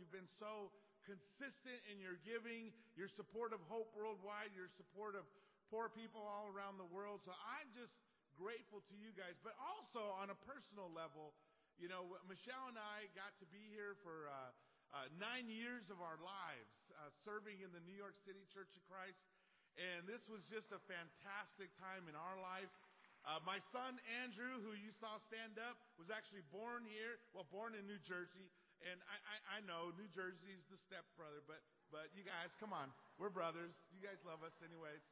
You've been so consistent in your giving, your support of Hope Worldwide, your support of poor people all around the world. So I'm just grateful to you guys. But also on a personal level, you know, Michelle and I got to be here for uh, uh, nine years of our lives uh, serving in the New York City Church of Christ. And this was just a fantastic time in our life. Uh, my son Andrew, who you saw stand up, was actually born here. Well, born in New Jersey, and I, I, I know New Jersey's the stepbrother, but but you guys, come on, we're brothers. You guys love us, anyways.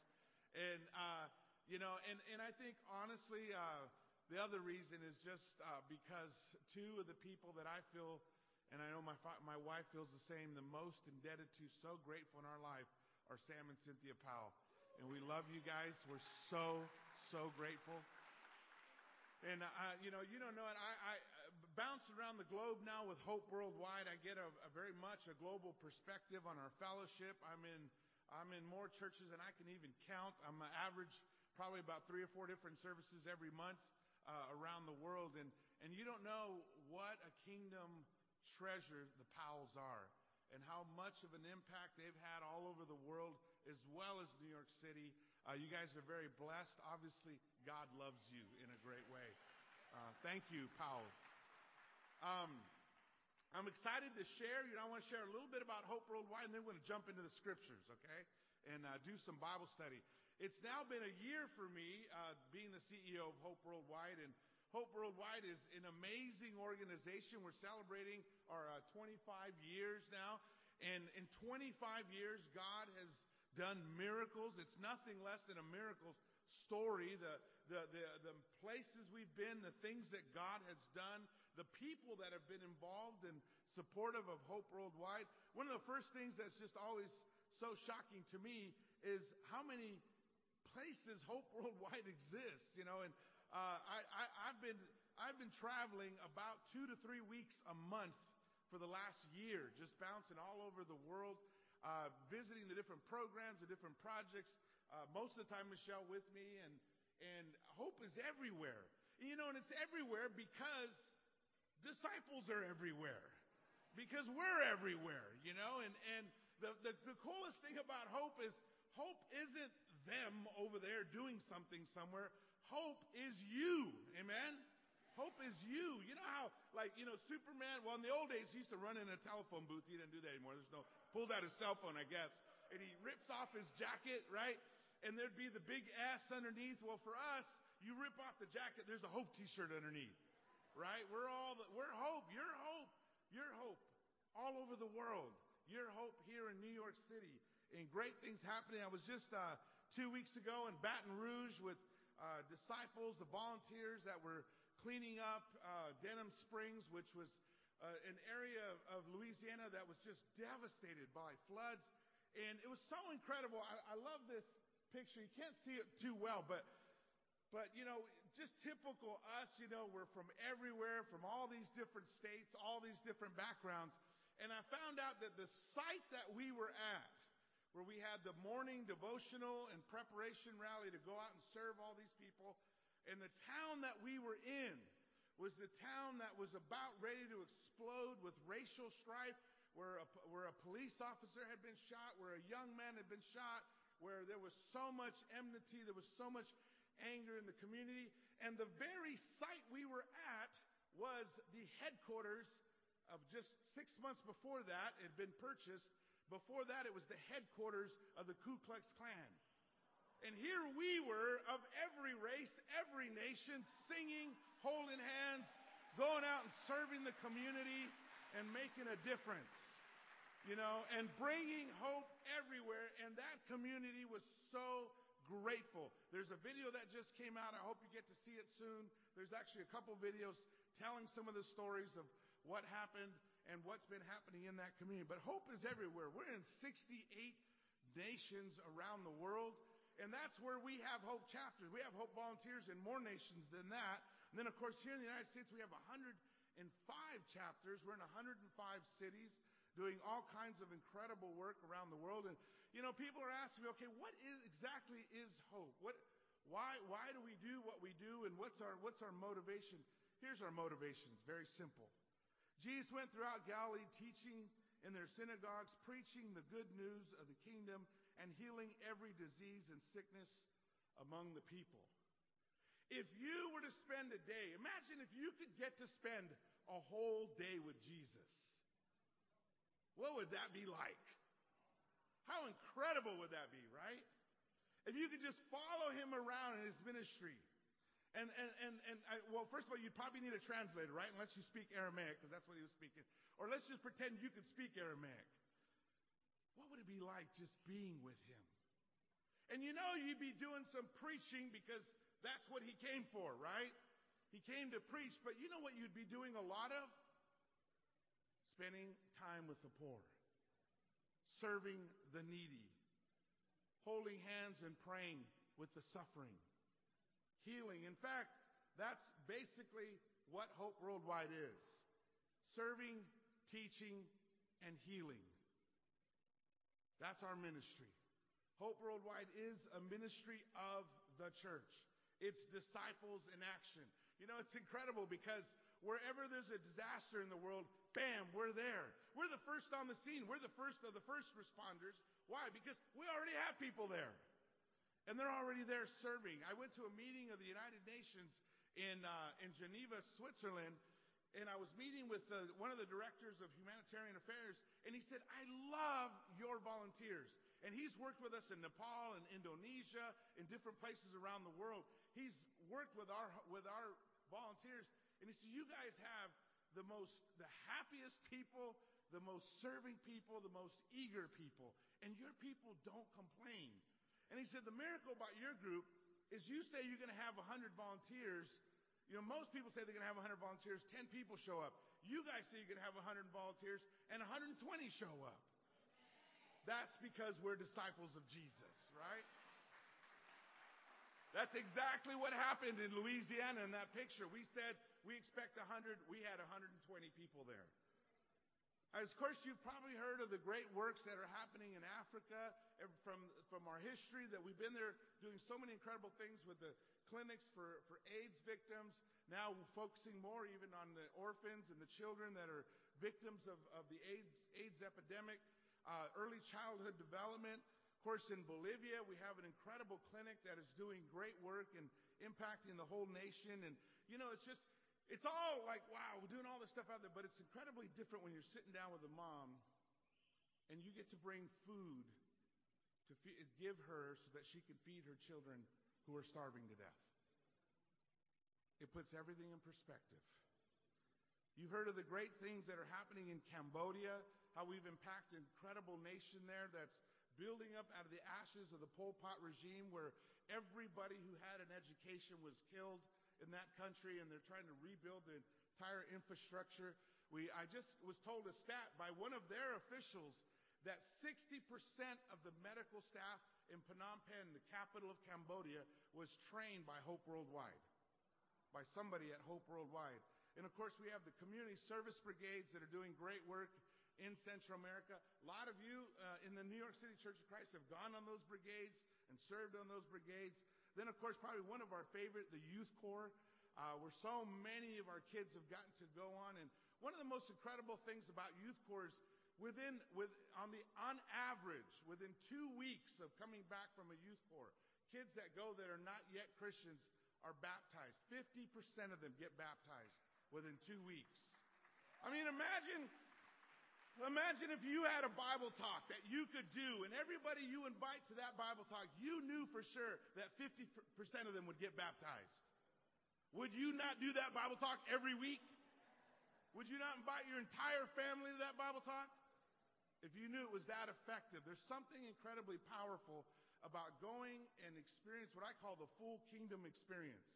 And uh, you know, and and I think honestly, uh, the other reason is just uh, because two of the people that I feel, and I know my my wife feels the same, the most indebted to, so grateful in our life, are Sam and Cynthia Powell. And we love you guys. We're so so grateful. And uh, you know, you don't know it. I, I bounce around the globe now with Hope Worldwide. I get a, a very much a global perspective on our fellowship. I'm in I'm in more churches than I can even count. I'm an average probably about three or four different services every month uh, around the world, and and you don't know what a kingdom treasure the Powells are, and how much of an impact they've had all over the world as well as New York City. Uh, you guys are very blessed. Obviously, God loves you in a great way. Uh, thank you, Powell's. Um, I'm excited to share. You know, I want to share a little bit about Hope Worldwide, and then we're going to jump into the scriptures, okay, and uh, do some Bible study. It's now been a year for me uh, being the CEO of Hope Worldwide, and Hope Worldwide is an amazing organization. We're celebrating our uh, 25 years now, and in 25 years, God has done miracles. It's nothing less than a miracle story. The, the, the, the places we've been, the things that God has done, the people that have been involved and supportive of Hope Worldwide. One of the first things that's just always so shocking to me is how many places Hope Worldwide exists, you know, and uh, I, I, I've been I've been traveling about two to three weeks a month for the last year, just bouncing all over the world uh, visiting the different programs, the different projects. Uh, most of the time, Michelle with me, and and hope is everywhere. You know, and it's everywhere because disciples are everywhere, because we're everywhere. You know, and and the the, the coolest thing about hope is hope isn't them over there doing something somewhere. Hope is you. Amen. Hope is you. You know how, like, you know, Superman, well, in the old days, he used to run in a telephone booth. He didn't do that anymore. There's no, pulled out his cell phone, I guess. And he rips off his jacket, right? And there'd be the big S underneath. Well, for us, you rip off the jacket, there's a hope t-shirt underneath, right? We're all, we're hope. You're hope. You're hope all over the world. You're hope here in New York City. And great things happening. I was just, uh, two weeks ago in Baton Rouge with, uh, disciples, the volunteers that were cleaning up uh, Denham Springs, which was uh, an area of, of, Louisiana that was just devastated by floods. And it was so incredible. I, I love this picture. You can't see it too well, but but you know, just typical us, you know, we're from everywhere, from all these different states, all these different backgrounds. And I found out that the site that we were at, where we had the morning devotional and preparation rally to go out and serve all these people, and the town that we were in was the town that was about ready to explode with racial strife, where a, where a police officer had been shot, where a young man had been shot, where there was so much enmity, there was so much anger in the community. And the very site we were at was the headquarters of just six months before that, it had been purchased. Before that, it was the headquarters of the Ku Klux Klan. And here we were of every race, every nation, singing, holding hands, going out and serving the community and making a difference. You know, and bringing hope everywhere. And that community was so grateful. There's a video that just came out. I hope you get to see it soon. There's actually a couple videos telling some of the stories of what happened and what's been happening in that community. But hope is everywhere. We're in 68 nations around the world. And that's where we have Hope chapters. We have Hope volunteers in more nations than that. And then, of course, here in the United States, we have 105 chapters. We're in 105 cities doing all kinds of incredible work around the world. And, you know, people are asking me, okay, what is, exactly is hope? What, why, why do we do what we do? And what's our, what's our motivation? Here's our motivation. It's very simple. Jesus went throughout Galilee teaching in their synagogues, preaching the good news of the kingdom and healing every disease and sickness among the people. If you were to spend a day, imagine if you could get to spend a whole day with Jesus. What would that be like? How incredible would that be, right? If you could just follow him around in his ministry. And, and, and, and I, well, first of all, you'd probably need a translator, right? Unless you speak Aramaic, because that's what he was speaking. Or let's just pretend you could speak Aramaic. What would it be like just being with him? And you know you'd be doing some preaching because that's what he came for, right? He came to preach, but you know what you'd be doing a lot of? Spending time with the poor, serving the needy, holding hands and praying with the suffering, healing. In fact, that's basically what Hope Worldwide is serving, teaching, and healing. That's our ministry. Hope Worldwide is a ministry of the church. It's disciples in action. You know, it's incredible because wherever there's a disaster in the world, bam, we're there. We're the first on the scene. We're the first of the first responders. Why? Because we already have people there. And they're already there serving. I went to a meeting of the United Nations in, uh, in Geneva, Switzerland, and I was meeting with one of the directors of humanitarian affairs, and he said, I love your volunteers. And he's worked with us in Nepal and Indonesia, in different places around the world. He's worked with our, with our volunteers, and he said, You guys have the most, the happiest people, the most serving people, the most eager people, and your people don't complain. And he said, The miracle about your group is you say you're going to have 100 volunteers. You know, most people say they're going to have 100 volunteers, 10 people show up. You guys say you're going to have 100 volunteers, and 120 show up. That's because we're disciples of Jesus, right? That's exactly what happened in Louisiana in that picture. We said we expect 100, we had 120 people there. As, of course, you've probably heard of the great works that are happening in Africa from, from our history, that we've been there doing so many incredible things with the clinics for, for AIDS victims, now focusing more even on the orphans and the children that are victims of, of the AIDS, AIDS epidemic uh, early childhood development. Of course, in Bolivia, we have an incredible clinic that is doing great work and impacting the whole nation. And, you know, it's just, it's all like, wow, we're doing all this stuff out there, but it's incredibly different when you're sitting down with a mom and you get to bring food to give her so that she can feed her children who are starving to death. It puts everything in perspective. You've heard of the great things that are happening in Cambodia, how we've impacted incredible nation there that's building up out of the ashes of the Pol Pot regime where everybody who had an education was killed in that country and they're trying to rebuild the entire infrastructure. We, I just was told a stat by one of their officials that 60% of the medical staff in Phnom Penh, the capital of Cambodia, was trained by Hope Worldwide, by somebody at Hope Worldwide. And of course, we have the community service brigades that are doing great work in Central America. A lot of you uh, in the New York City Church of Christ have gone on those brigades and served on those brigades. Then, of course, probably one of our favorite, the Youth Corps, uh, where so many of our kids have gotten to go on. And one of the most incredible things about Youth Corps is within, with, on the, on average, within two weeks of coming back from a Youth Corps, kids that go that are not yet Christians are baptized. 50% of them get baptized within two weeks. I mean, imagine, imagine if you had a Bible talk that you could do, and everybody you invite to that Bible talk, you knew for sure that 50% of them would get baptized. Would you not do that Bible talk every week? Would you not invite your entire family to that Bible talk? If you knew it was that effective, there's something incredibly powerful about going and experience what I call the full kingdom experience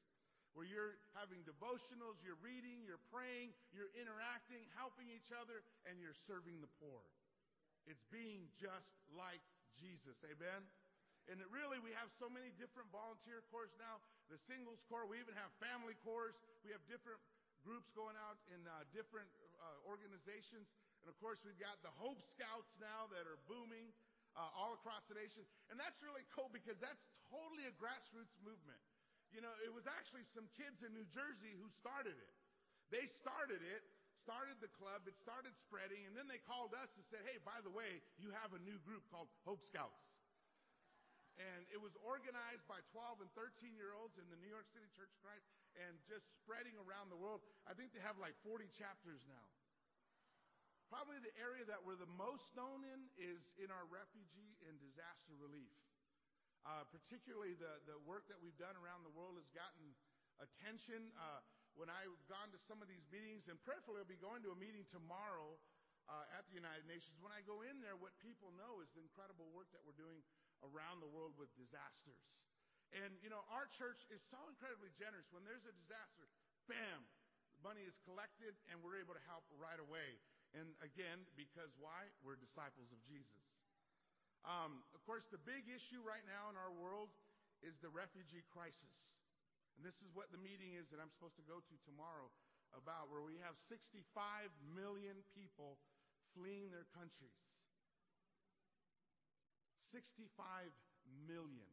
where you're having devotionals, you're reading, you're praying, you're interacting, helping each other, and you're serving the poor. It's being just like Jesus. Amen? And it really, we have so many different volunteer corps now. The singles corps, we even have family corps. We have different groups going out in uh, different uh, organizations. And of course, we've got the Hope Scouts now that are booming uh, all across the nation. And that's really cool because that's totally a grassroots movement. You know, it was actually some kids in New Jersey who started it. They started it started the club, it started spreading, and then they called us and said, hey, by the way, you have a new group called Hope Scouts. And it was organized by 12 and 13 year olds in the New York City Church of Christ and just spreading around the world. I think they have like 40 chapters now. Probably the area that we're the most known in is in our refugee and disaster relief. Uh, particularly the, the work that we've done around the world has gotten attention. Uh, when I've gone to some of these meetings, and prayerfully I'll be going to a meeting tomorrow uh, at the United Nations. When I go in there, what people know is the incredible work that we're doing around the world with disasters. And, you know, our church is so incredibly generous. When there's a disaster, bam, money is collected and we're able to help right away. And again, because why? We're disciples of Jesus. Um, of course, the big issue right now in our world is the refugee crisis. And this is what the meeting is that I'm supposed to go to tomorrow about, where we have 65 million people fleeing their countries. 65 million.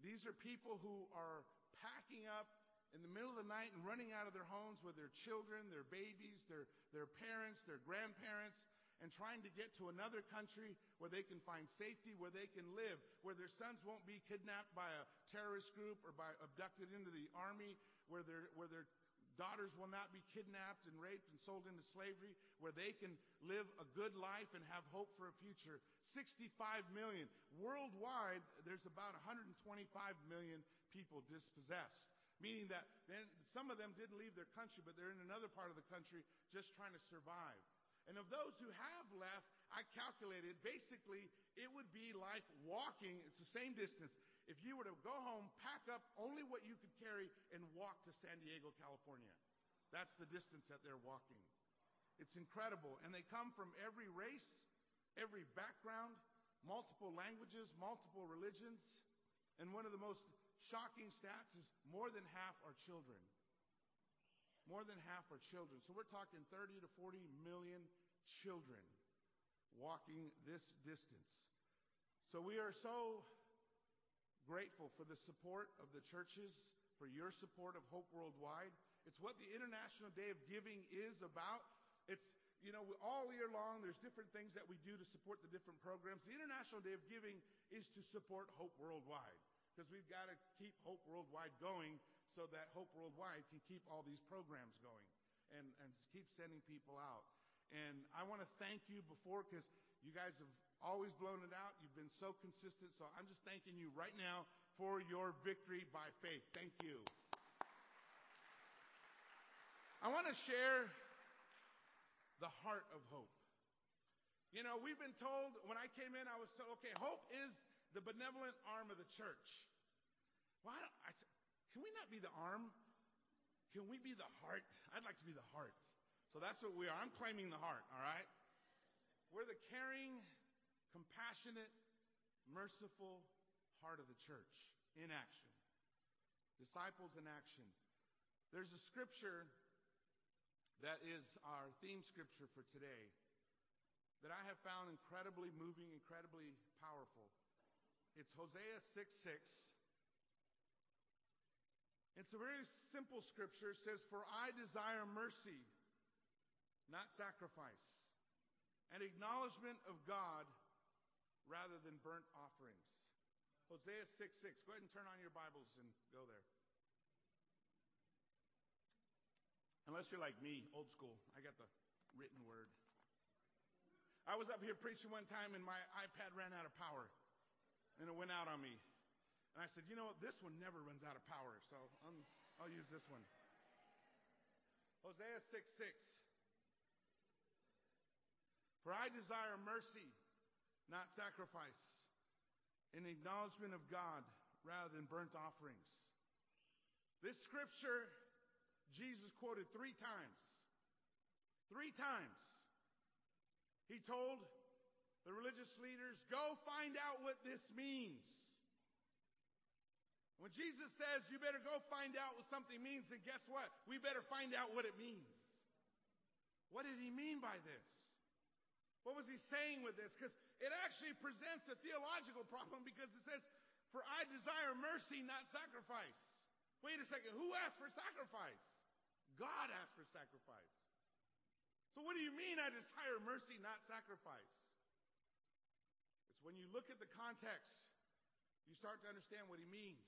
These are people who are packing up in the middle of the night and running out of their homes with their children, their babies, their, their parents, their grandparents, and trying to get to another country where they can find safety, where they can live, where their sons won't be kidnapped by a terrorist group or by abducted into the army, where their, where their daughters will not be kidnapped and raped and sold into slavery, where they can live a good life and have hope for a future. 65 million. Worldwide, there's about 125 million people dispossessed meaning that then some of them didn't leave their country, but they're in another part of the country just trying to survive. And of those who have left, I calculated basically it would be like walking, it's the same distance. If you were to go home, pack up only what you could carry, and walk to San Diego, California. That's the distance that they're walking. It's incredible. And they come from every race, every background, multiple languages, multiple religions. And one of the most shocking stats is more than half are children. More than half are children. So we're talking 30 to 40 million children walking this distance. So we are so grateful for the support of the churches, for your support of Hope Worldwide. It's what the International Day of Giving is about. It's, you know, all year long, there's different things that we do to support the different programs. The International Day of Giving is to support Hope Worldwide because we've got to keep Hope Worldwide going so that Hope Worldwide can keep all these programs going and, and keep sending people out. And I want to thank you before because you guys have always blown it out. You've been so consistent. So I'm just thanking you right now for your victory by faith. Thank you. I want to share the heart of hope. You know, we've been told when I came in, I was told, okay, hope is the benevolent arm of the church. Well, I said, can we not be the arm? Can we be the heart? I'd like to be the heart. So that's what we are. I'm claiming the heart, all right? We're the caring, compassionate, merciful heart of the church in action. Disciples in action. There's a scripture that is our theme scripture for today that I have found incredibly moving, incredibly powerful. It's Hosea 6 6. It's a very simple scripture. It says, For I desire mercy, not sacrifice, and acknowledgement of God rather than burnt offerings. Hosea 6 6. Go ahead and turn on your Bibles and go there. Unless you're like me, old school, I got the written word. I was up here preaching one time and my iPad ran out of power and it went out on me. And I said, you know what? This one never runs out of power, so I'm, I'll use this one. Hosea 6 6. For I desire mercy, not sacrifice, in acknowledgement of God rather than burnt offerings. This scripture, Jesus quoted three times. Three times. He told the religious leaders, go find out what this means. When Jesus says you better go find out what something means, then guess what? We better find out what it means. What did he mean by this? What was he saying with this? Because it actually presents a theological problem because it says, For I desire mercy, not sacrifice. Wait a second, who asked for sacrifice? God asked for sacrifice. So, what do you mean I desire mercy, not sacrifice? It's when you look at the context, you start to understand what he means.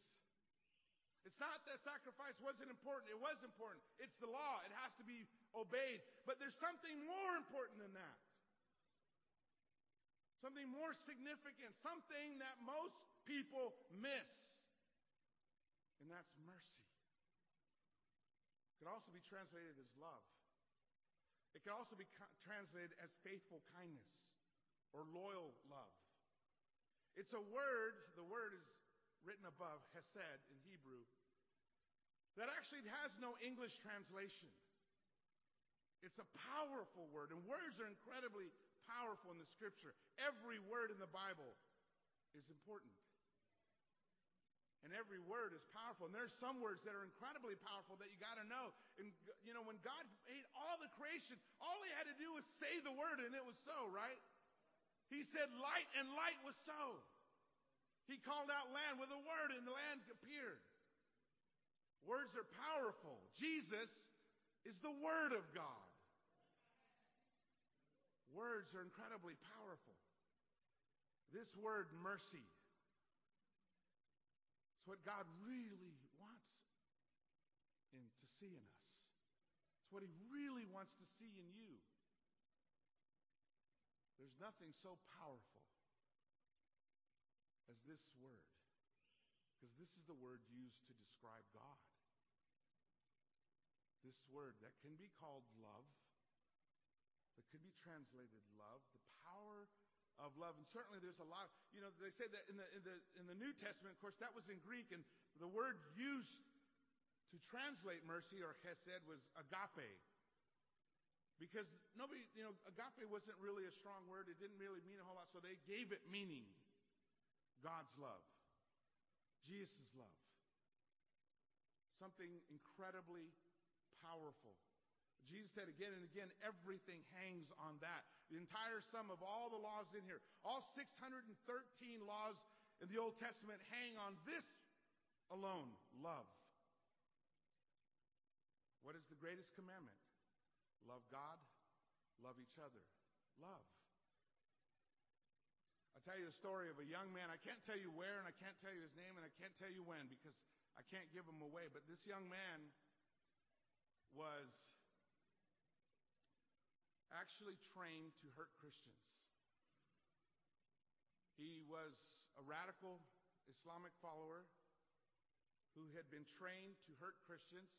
It's not that sacrifice wasn't important. It was important. It's the law. It has to be obeyed. But there's something more important than that. Something more significant. Something that most people miss. And that's mercy. It could also be translated as love. It could also be translated as faithful kindness or loyal love. It's a word, the word is written above, hesed in Hebrew, that actually has no English translation. It's a powerful word, and words are incredibly powerful in the scripture. Every word in the Bible is important. And every word is powerful. And there's some words that are incredibly powerful that you got to know. And, you know, when God made all the creation, all he had to do was say the word, and it was so, right? He said light, and light was so. He called out land with a word, and the land appeared. Words are powerful. Jesus is the Word of God. Words are incredibly powerful. This word, mercy, is what God really wants in, to see in us. It's what He really wants to see in you. There's nothing so powerful this word, because this is the word used to describe God. This word that can be called love, that could be translated love, the power of love. And certainly there's a lot, you know, they say that in the, in the, in the New Testament, of course, that was in Greek, and the word used to translate mercy or hesed was agape. Because nobody, you know, agape wasn't really a strong word. It didn't really mean a whole lot, so they gave it meaning. God's love, Jesus' love. Something incredibly powerful. Jesus said again and again, everything hangs on that. The entire sum of all the laws in here, all 613 laws in the Old Testament hang on this alone love. What is the greatest commandment? Love God, love each other. Love. Tell you a story of a young man. I can't tell you where, and I can't tell you his name, and I can't tell you when because I can't give him away. But this young man was actually trained to hurt Christians. He was a radical Islamic follower who had been trained to hurt Christians.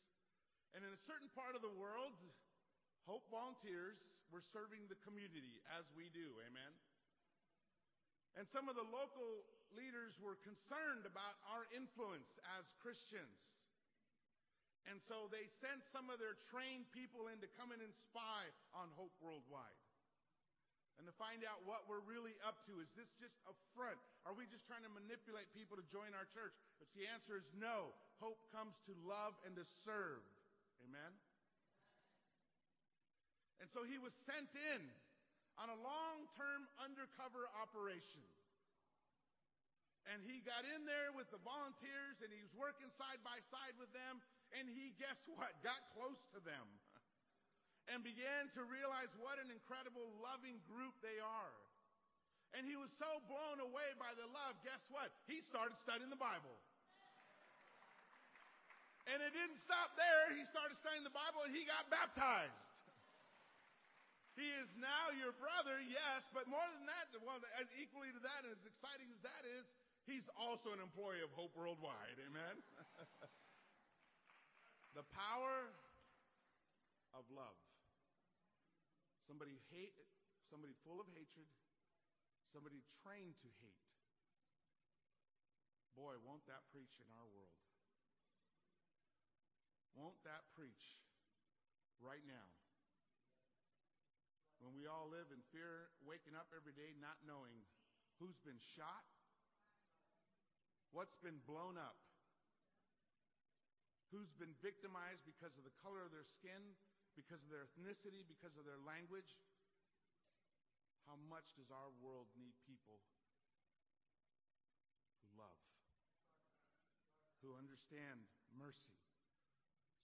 And in a certain part of the world, Hope volunteers were serving the community as we do. Amen. And some of the local leaders were concerned about our influence as Christians. And so they sent some of their trained people in to come in and spy on Hope Worldwide. And to find out what we're really up to. Is this just a front? Are we just trying to manipulate people to join our church? But the answer is no. Hope comes to love and to serve. Amen? And so he was sent in on a long term undercover operation. And he got in there with the volunteers and he was working side by side with them. And he, guess what, got close to them and began to realize what an incredible loving group they are. And he was so blown away by the love, guess what? He started studying the Bible. And it didn't stop there. He started studying the Bible and he got baptized. Your brother, yes, but more than that, well, as equally to that and as exciting as that is, he's also an employee of Hope Worldwide. Amen. the power of love. Somebody hate, somebody full of hatred, somebody trained to hate. Boy, won't that preach in our world? Won't that preach right now? We all live in fear, waking up every day not knowing who's been shot, what's been blown up, who's been victimized because of the color of their skin, because of their ethnicity, because of their language. How much does our world need people who love, who understand mercy?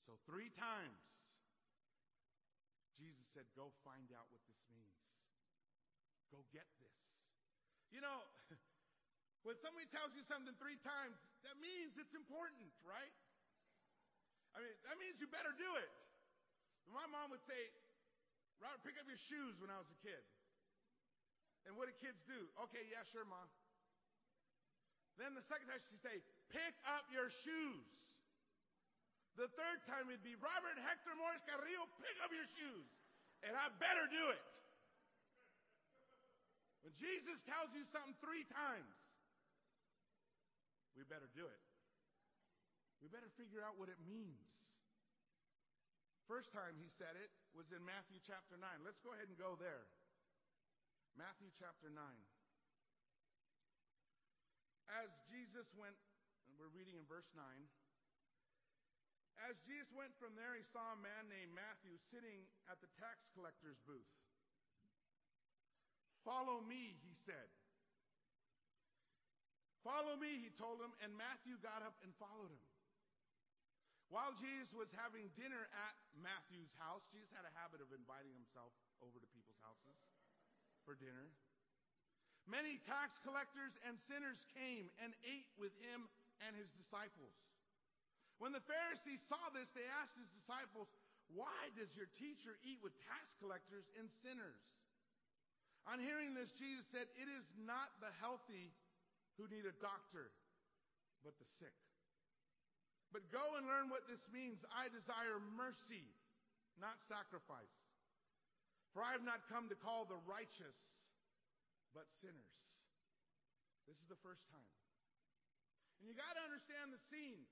So, three times, Jesus said, Go find out what this. Go get this. You know, when somebody tells you something three times, that means it's important, right? I mean, that means you better do it. My mom would say, Robert, pick up your shoes when I was a kid. And what do kids do? Okay, yeah, sure, mom. Then the second time she'd say, pick up your shoes. The third time it'd be, Robert Hector Morris Carrillo, pick up your shoes. And I better do it. When Jesus tells you something three times, we better do it. We better figure out what it means. First time he said it was in Matthew chapter 9. Let's go ahead and go there. Matthew chapter 9. As Jesus went, and we're reading in verse 9. As Jesus went from there, he saw a man named Matthew sitting at the tax collector's booth. Follow me, he said. Follow me, he told him, and Matthew got up and followed him. While Jesus was having dinner at Matthew's house, Jesus had a habit of inviting himself over to people's houses for dinner. Many tax collectors and sinners came and ate with him and his disciples. When the Pharisees saw this, they asked his disciples, Why does your teacher eat with tax collectors and sinners? On hearing this, Jesus said, It is not the healthy who need a doctor, but the sick. But go and learn what this means. I desire mercy, not sacrifice. For I have not come to call the righteous, but sinners. This is the first time. And you got to understand the scene.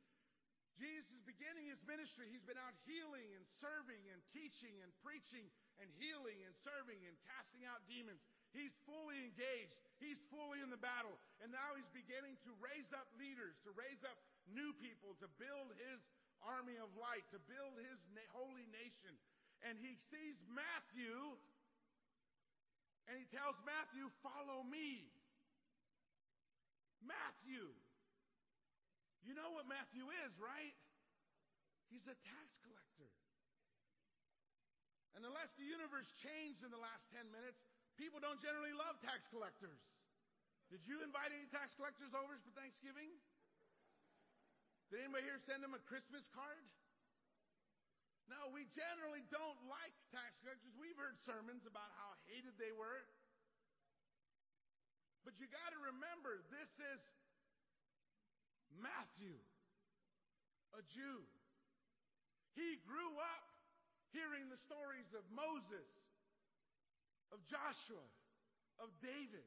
Jesus is beginning his ministry. He's been out healing and serving and teaching and preaching and healing and serving and casting out demons. He's fully engaged. He's fully in the battle. And now he's beginning to raise up leaders, to raise up new people, to build his army of light, to build his holy nation. And he sees Matthew, and he tells Matthew, Follow me. Matthew. You know what Matthew is, right? He's a tax collector. And unless the universe changed in the last 10 minutes, people don't generally love tax collectors. Did you invite any tax collectors over for Thanksgiving? Did anybody here send them a Christmas card? No, we generally don't like tax collectors. We've heard sermons about how hated they were. But you got to remember, this is Matthew, a Jew. He grew up hearing the stories of Moses, of Joshua, of David,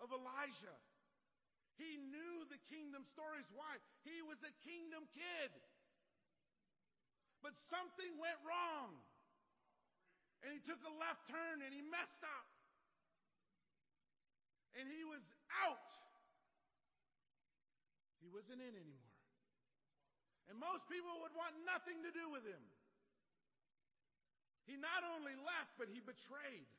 of Elijah. He knew the kingdom stories. Why? He was a kingdom kid. But something went wrong. And he took a left turn and he messed up. And he was out. Wasn't in anymore. And most people would want nothing to do with him. He not only left, but he betrayed.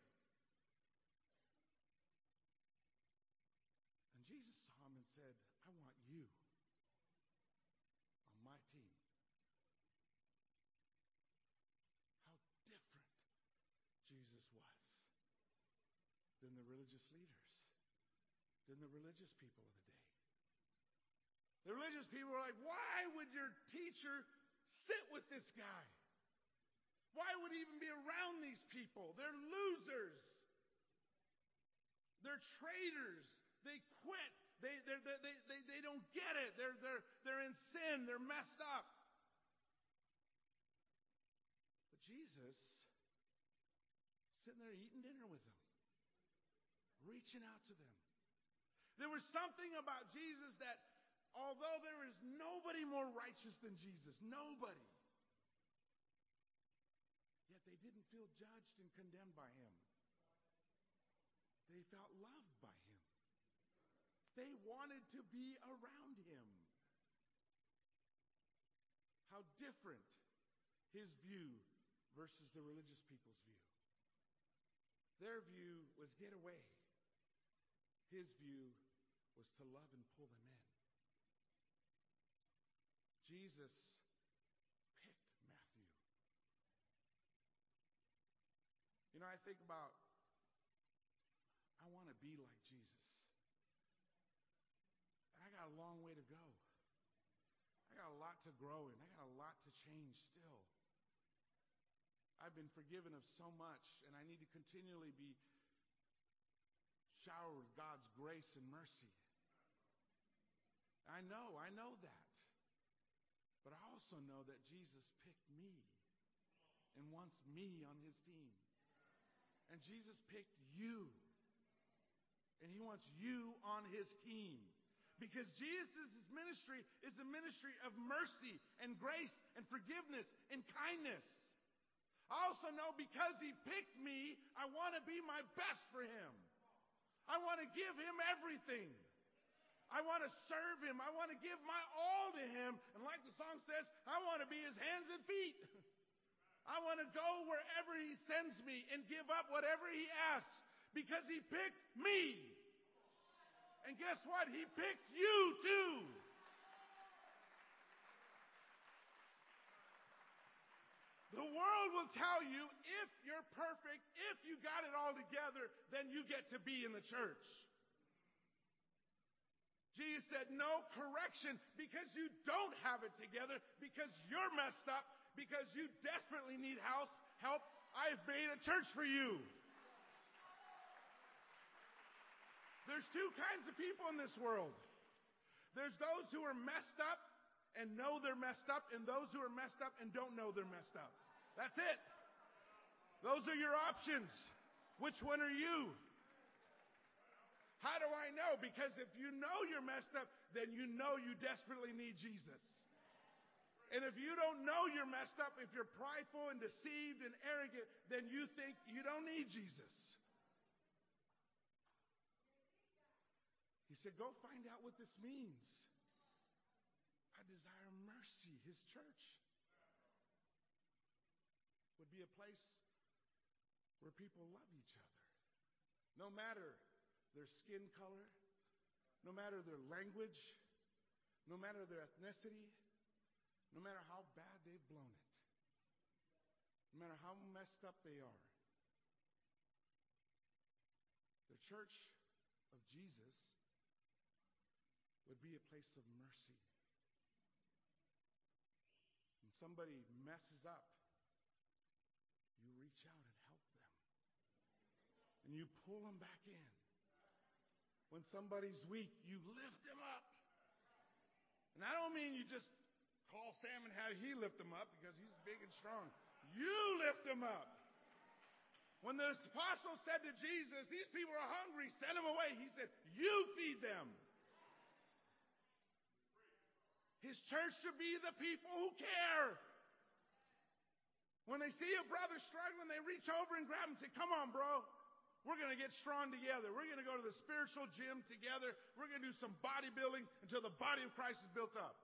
And Jesus saw him and said, I want you on my team. How different Jesus was than the religious leaders, than the religious people of the day. The religious people were like, why would your teacher sit with this guy? Why would he even be around these people? They're losers. They're traitors. They quit. They, they, they, they, they don't get it. They're, they're, they're in sin. They're messed up. But Jesus, sitting there eating dinner with them, reaching out to them. There was something about Jesus that although there is nobody more righteous than Jesus, nobody, yet they didn't feel judged and condemned by him. They felt loved by him. They wanted to be around him. How different his view versus the religious people's view. Their view was get away. His view was to love and pull them in. Jesus picked Matthew. You know, I think about, I want to be like Jesus. And I got a long way to go. I got a lot to grow in. I got a lot to change still. I've been forgiven of so much, and I need to continually be showered with God's grace and mercy. I know, I know that. But I also know that Jesus picked me and wants me on his team. And Jesus picked you. And he wants you on his team. Because Jesus' ministry is a ministry of mercy and grace and forgiveness and kindness. I also know because he picked me, I want to be my best for him. I want to give him everything. I want to serve him. I want to give my all to him. And like the song says, I want to be his hands and feet. I want to go wherever he sends me and give up whatever he asks because he picked me. And guess what? He picked you too. The world will tell you if you're perfect, if you got it all together, then you get to be in the church. Jesus said, no correction because you don't have it together, because you're messed up, because you desperately need house Help. I've made a church for you. There's two kinds of people in this world. There's those who are messed up and know they're messed up, and those who are messed up and don't know they're messed up. That's it. Those are your options. Which one are you? How do I know? Because if you know you're messed up, then you know you desperately need Jesus. And if you don't know you're messed up, if you're prideful and deceived and arrogant, then you think you don't need Jesus. He said, Go find out what this means. I desire mercy. His church would be a place where people love each other. No matter their skin color, no matter their language, no matter their ethnicity, no matter how bad they've blown it, no matter how messed up they are. The church of Jesus would be a place of mercy. When somebody messes up, you reach out and help them. And you pull them back in. When somebody's weak, you lift them up. And I don't mean you just call Sam and have he lift them up because he's big and strong. You lift them up. When the apostle said to Jesus, These people are hungry, send them away, he said, You feed them. His church should be the people who care. When they see a brother struggling, they reach over and grab him and say, Come on, bro. We're going to get strong together. We're going to go to the spiritual gym together. We're going to do some bodybuilding until the body of Christ is built up.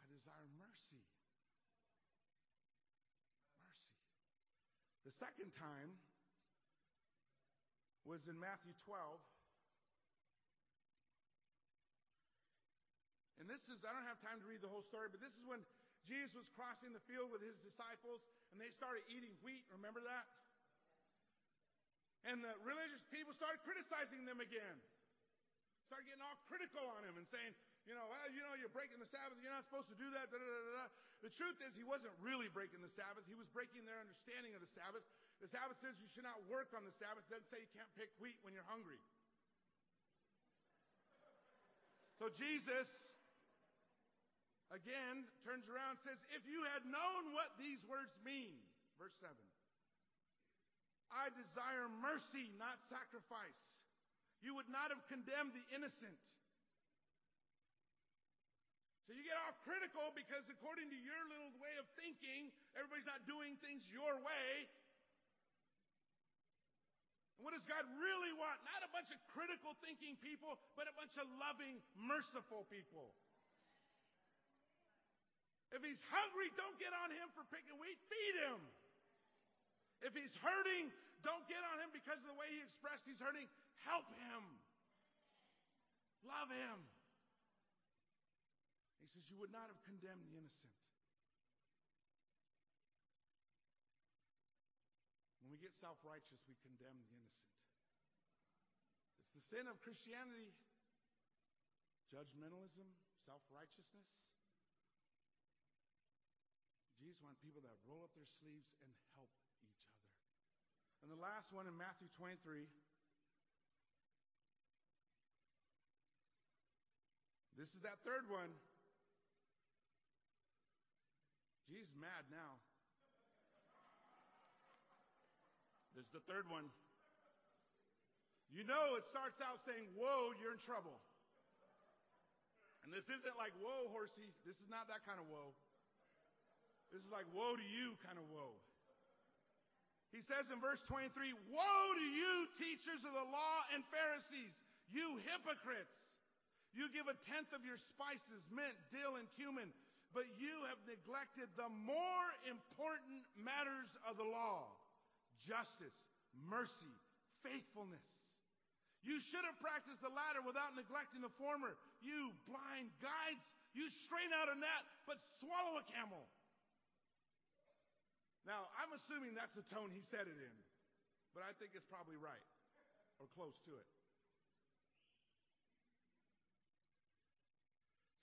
I desire mercy. Mercy. The second time was in Matthew 12. And this is, I don't have time to read the whole story, but this is when Jesus was crossing the field with his disciples and they started eating wheat. Remember that? And the religious people started criticizing them again. Started getting all critical on him and saying, you know, well, you know, you're breaking the Sabbath. You're not supposed to do that. Da, da, da, the truth is, he wasn't really breaking the Sabbath. He was breaking their understanding of the Sabbath. The Sabbath says you should not work on the Sabbath. It doesn't say you can't pick wheat when you're hungry. So Jesus again turns around and says, If you had known what these words mean, verse 7, I desire mercy, not sacrifice. You would not have condemned the innocent. So you get all critical because according to your little way of thinking, everybody's not doing things your way. And what does God really want? Not a bunch of critical thinking people, but a bunch of loving, merciful people. If he's hungry, don't get on him for picking wheat. Feed him. If he's hurting, don't get on him because of the way he expressed he's hurting. Help him. Love him. He says, You would not have condemned the innocent. When we get self righteous, we condemn the innocent. It's the sin of Christianity judgmentalism, self righteousness. Jesus wanted people that roll up their sleeves and help. And the last one in Matthew 23. This is that third one. Jesus mad now. This is the third one. You know, it starts out saying, Whoa, you're in trouble. And this isn't like, Whoa, horsey. This is not that kind of woe. This is like, Woe to you kind of woe. He says in verse 23, Woe to you, teachers of the law and Pharisees, you hypocrites! You give a tenth of your spices, mint, dill, and cumin, but you have neglected the more important matters of the law justice, mercy, faithfulness. You should have practiced the latter without neglecting the former. You blind guides, you strain out a gnat, but swallow a camel. Now, I'm assuming that's the tone he said it in, but I think it's probably right or close to it.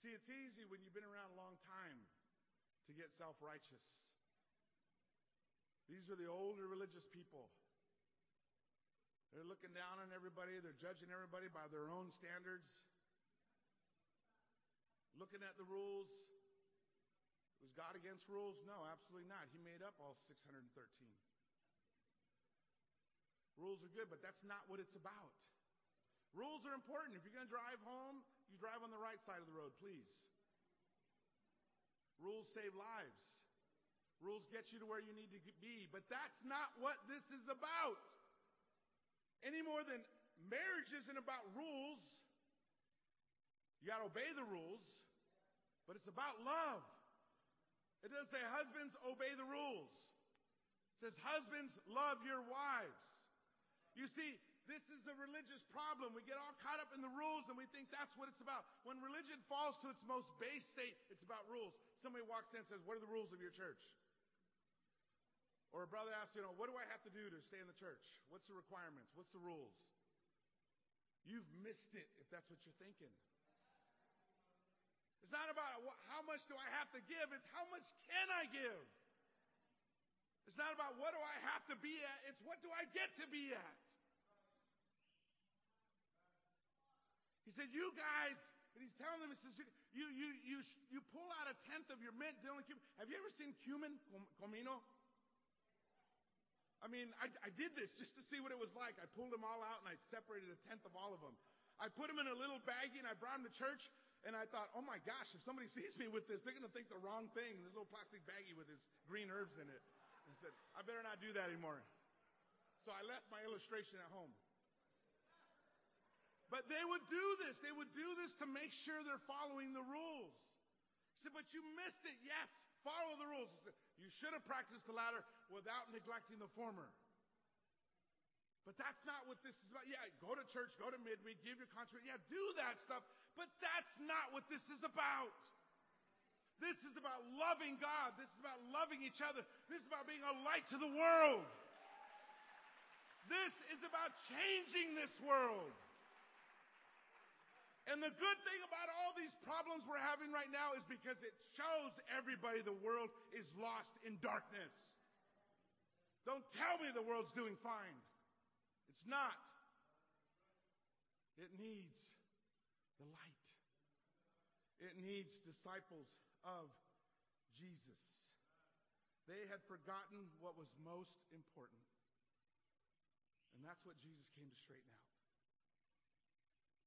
See, it's easy when you've been around a long time to get self righteous. These are the older religious people. They're looking down on everybody, they're judging everybody by their own standards, looking at the rules. Was God against rules? No, absolutely not. He made up all 613. Rules are good, but that's not what it's about. Rules are important. If you're going to drive home, you drive on the right side of the road, please. Rules save lives. Rules get you to where you need to be, but that's not what this is about. Any more than marriage isn't about rules. You got to obey the rules, but it's about love. It doesn't say husbands obey the rules. It says husbands love your wives. You see, this is a religious problem. We get all caught up in the rules and we think that's what it's about. When religion falls to its most base state, it's about rules. Somebody walks in and says, What are the rules of your church? Or a brother asks, you know, what do I have to do to stay in the church? What's the requirements? What's the rules? You've missed it if that's what you're thinking. It's not about how much do I have to give, it's how much can I give. It's not about what do I have to be at, it's what do I get to be at. He said, You guys, and he's telling them, he says, You, you, you, you pull out a tenth of your mint, dill and. Have you ever seen cumin, comino? I mean, I, I did this just to see what it was like. I pulled them all out and I separated a tenth of all of them. I put them in a little baggie and I brought them to church. And I thought, oh my gosh, if somebody sees me with this, they're going to think the wrong thing. This little plastic baggie with his green herbs in it. I said, I better not do that anymore. So I left my illustration at home. But they would do this. They would do this to make sure they're following the rules. He said, but you missed it. Yes, follow the rules. Said, you should have practiced the latter without neglecting the former. But that's not what this is about. Yeah, go to church, go to midweek, give your contribution. Yeah, do that stuff. But that's not what this is about. This is about loving God. This is about loving each other. This is about being a light to the world. This is about changing this world. And the good thing about all these problems we're having right now is because it shows everybody the world is lost in darkness. Don't tell me the world's doing fine. It's not. It needs the light. It needs disciples of Jesus. They had forgotten what was most important. And that's what Jesus came to straighten out.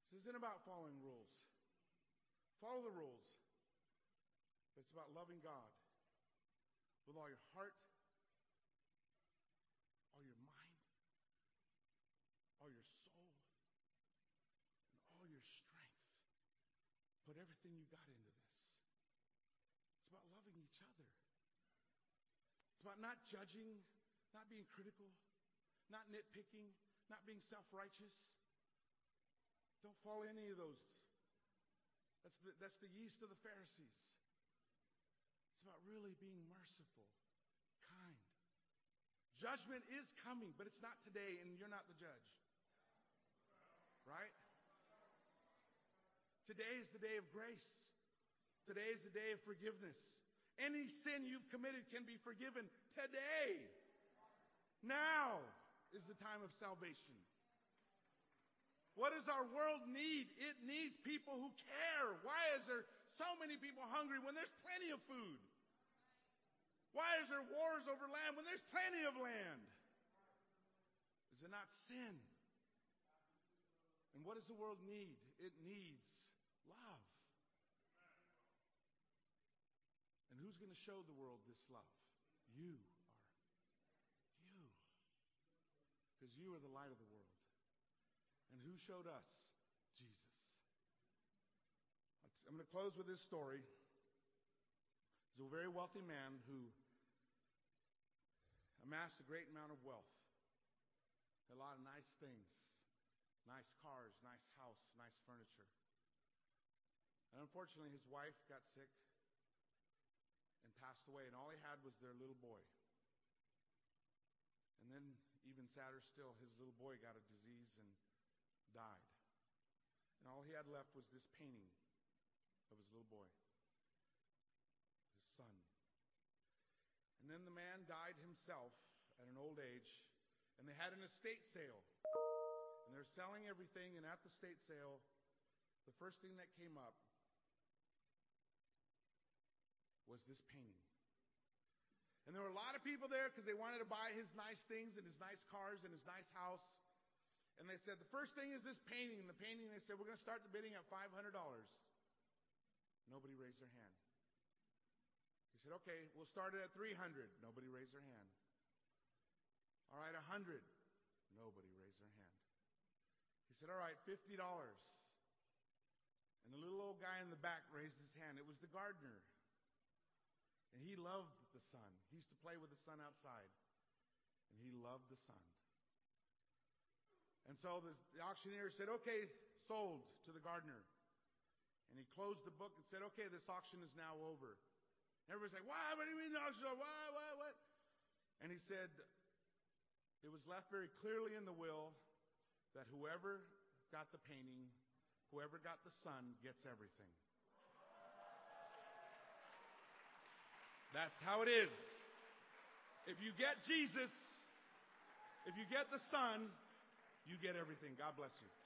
This isn't about following rules. Follow the rules. It's about loving God with all your heart, all your mind, all your soul, and all your strength. Everything you got into this. It's about loving each other. It's about not judging, not being critical, not nitpicking, not being self righteous. Don't follow any of those. That's the, that's the yeast of the Pharisees. It's about really being merciful, kind, Judgment is coming, but it's not today, and you're not the judge. Right? Today is the day of grace. Today is the day of forgiveness. Any sin you've committed can be forgiven today. Now is the time of salvation. What does our world need? It needs people who care. Why is there so many people hungry when there's plenty of food? Why is there wars over land when there's plenty of land? Is it not sin? And what does the world need? It needs love. And who's going to show the world this love? You are. You. Because you are the light of the world. And who showed us? Jesus. I'm going to close with this story. There's a very wealthy man who amassed a great amount of wealth, a lot of nice things, nice cars, nice house, nice furniture. And unfortunately, his wife got sick and passed away, and all he had was their little boy. And then, even sadder still, his little boy got a disease and died. And all he had left was this painting of his little boy, his son. And then the man died himself at an old age, and they had an estate sale. And they're selling everything, and at the estate sale, the first thing that came up was this painting. And there were a lot of people there because they wanted to buy his nice things and his nice cars and his nice house. And they said, the first thing is this painting. And the painting, they said, we're going to start the bidding at $500. Nobody raised their hand. He said, okay, we'll start it at 300. Nobody raised their hand. All right, 100. Nobody raised their hand. He said, all right, $50. And the little old guy in the back raised his hand. It was the gardener. And he loved the son. He used to play with the son outside. And he loved the son. And so the, the auctioneer said, okay, sold to the gardener. And he closed the book and said, okay, this auction is now over. And everybody's like, why? What do you mean the auction? Why? Why? What? And he said, it was left very clearly in the will that whoever got the painting, whoever got the son, gets everything. That's how it is. If you get Jesus, if you get the Son, you get everything. God bless you.